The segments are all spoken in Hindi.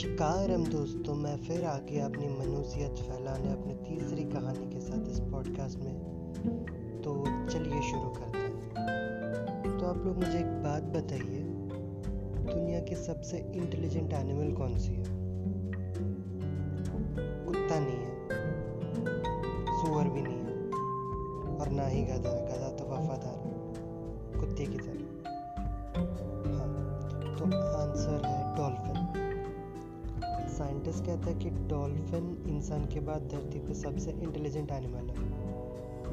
नमस्कार हम दोस्तों मैं फिर आ गया अपनी मनुष्यत फैलाने, अपनी तीसरी कहानी के साथ इस पॉडकास्ट में। तो चलिए शुरू करते हैं। तो आप लोग मुझे एक बात बताइए, दुनिया की सबसे इंटेलिजेंट एनिमल कौन सी है? कुत्ता नहीं है, सुअर भी नहीं है, और ना ही गधा। गधा तो वफादार है, कुत्ते की तरह। साइंटिस्ट कहता है कि डॉल्फिन इंसान के बाद धरती पे सबसे इंटेलिजेंट एनिमल है।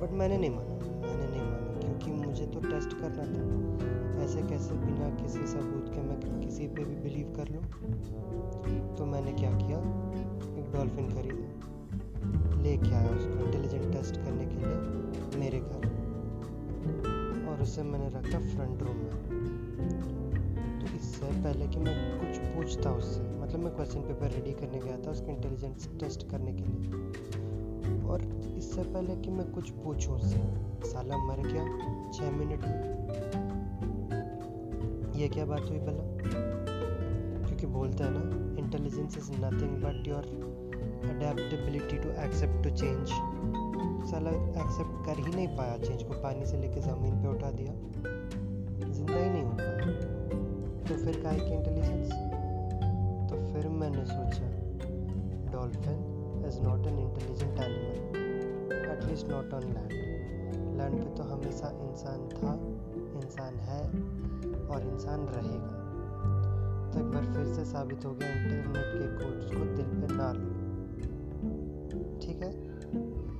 बट मैंने नहीं माना, मैंने नहीं माना, क्योंकि मुझे तो टेस्ट करना था। ऐसे कैसे बिना किसी सबूत के मैं किसी पे भी बिलीव कर लूँ? तो मैंने क्या किया? एक डॉल्फिन खरीदा। लेके आया उसको इंटेलिजेंट टेस्ट करने के लिए मेरे घर। और उसे मैंने रखा फ्रंट रूम में। इससे पहले कि मैं कुछ पूछता उससे मतलब मैं क्वेश्चन पेपर रेडी करने गया था उसके इंटेलिजेंस टेस्ट करने के लिए। और इससे पहले कि मैं कुछ पूछूँ उससे, साला मर गया छः मिनट ये क्या बात हुई भला? क्योंकि बोलते हैं ना intelligence is nothing but your adaptability to accept to change साला एक्सेप्ट कर ही नहीं पाया चेंज को पानी से लेके ज़मीन पे उठा दिया। ज़िंदा ही नहीं हो पाया। तो फिर काहे की इंटेलिजेंस तो फिर मैंने सोचा dolphin is not an intelligent animal at least not on land land पे तो हमेशा इंसान था, इंसान है और इंसान रहेगा। तो एक बार फिर से साबित हो गया इंटरनेट के कोड्स को दिल पे ना लो। ठीक है?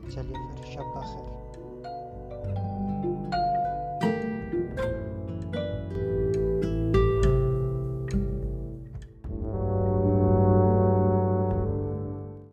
चलिए फिर, शब्बा खैर।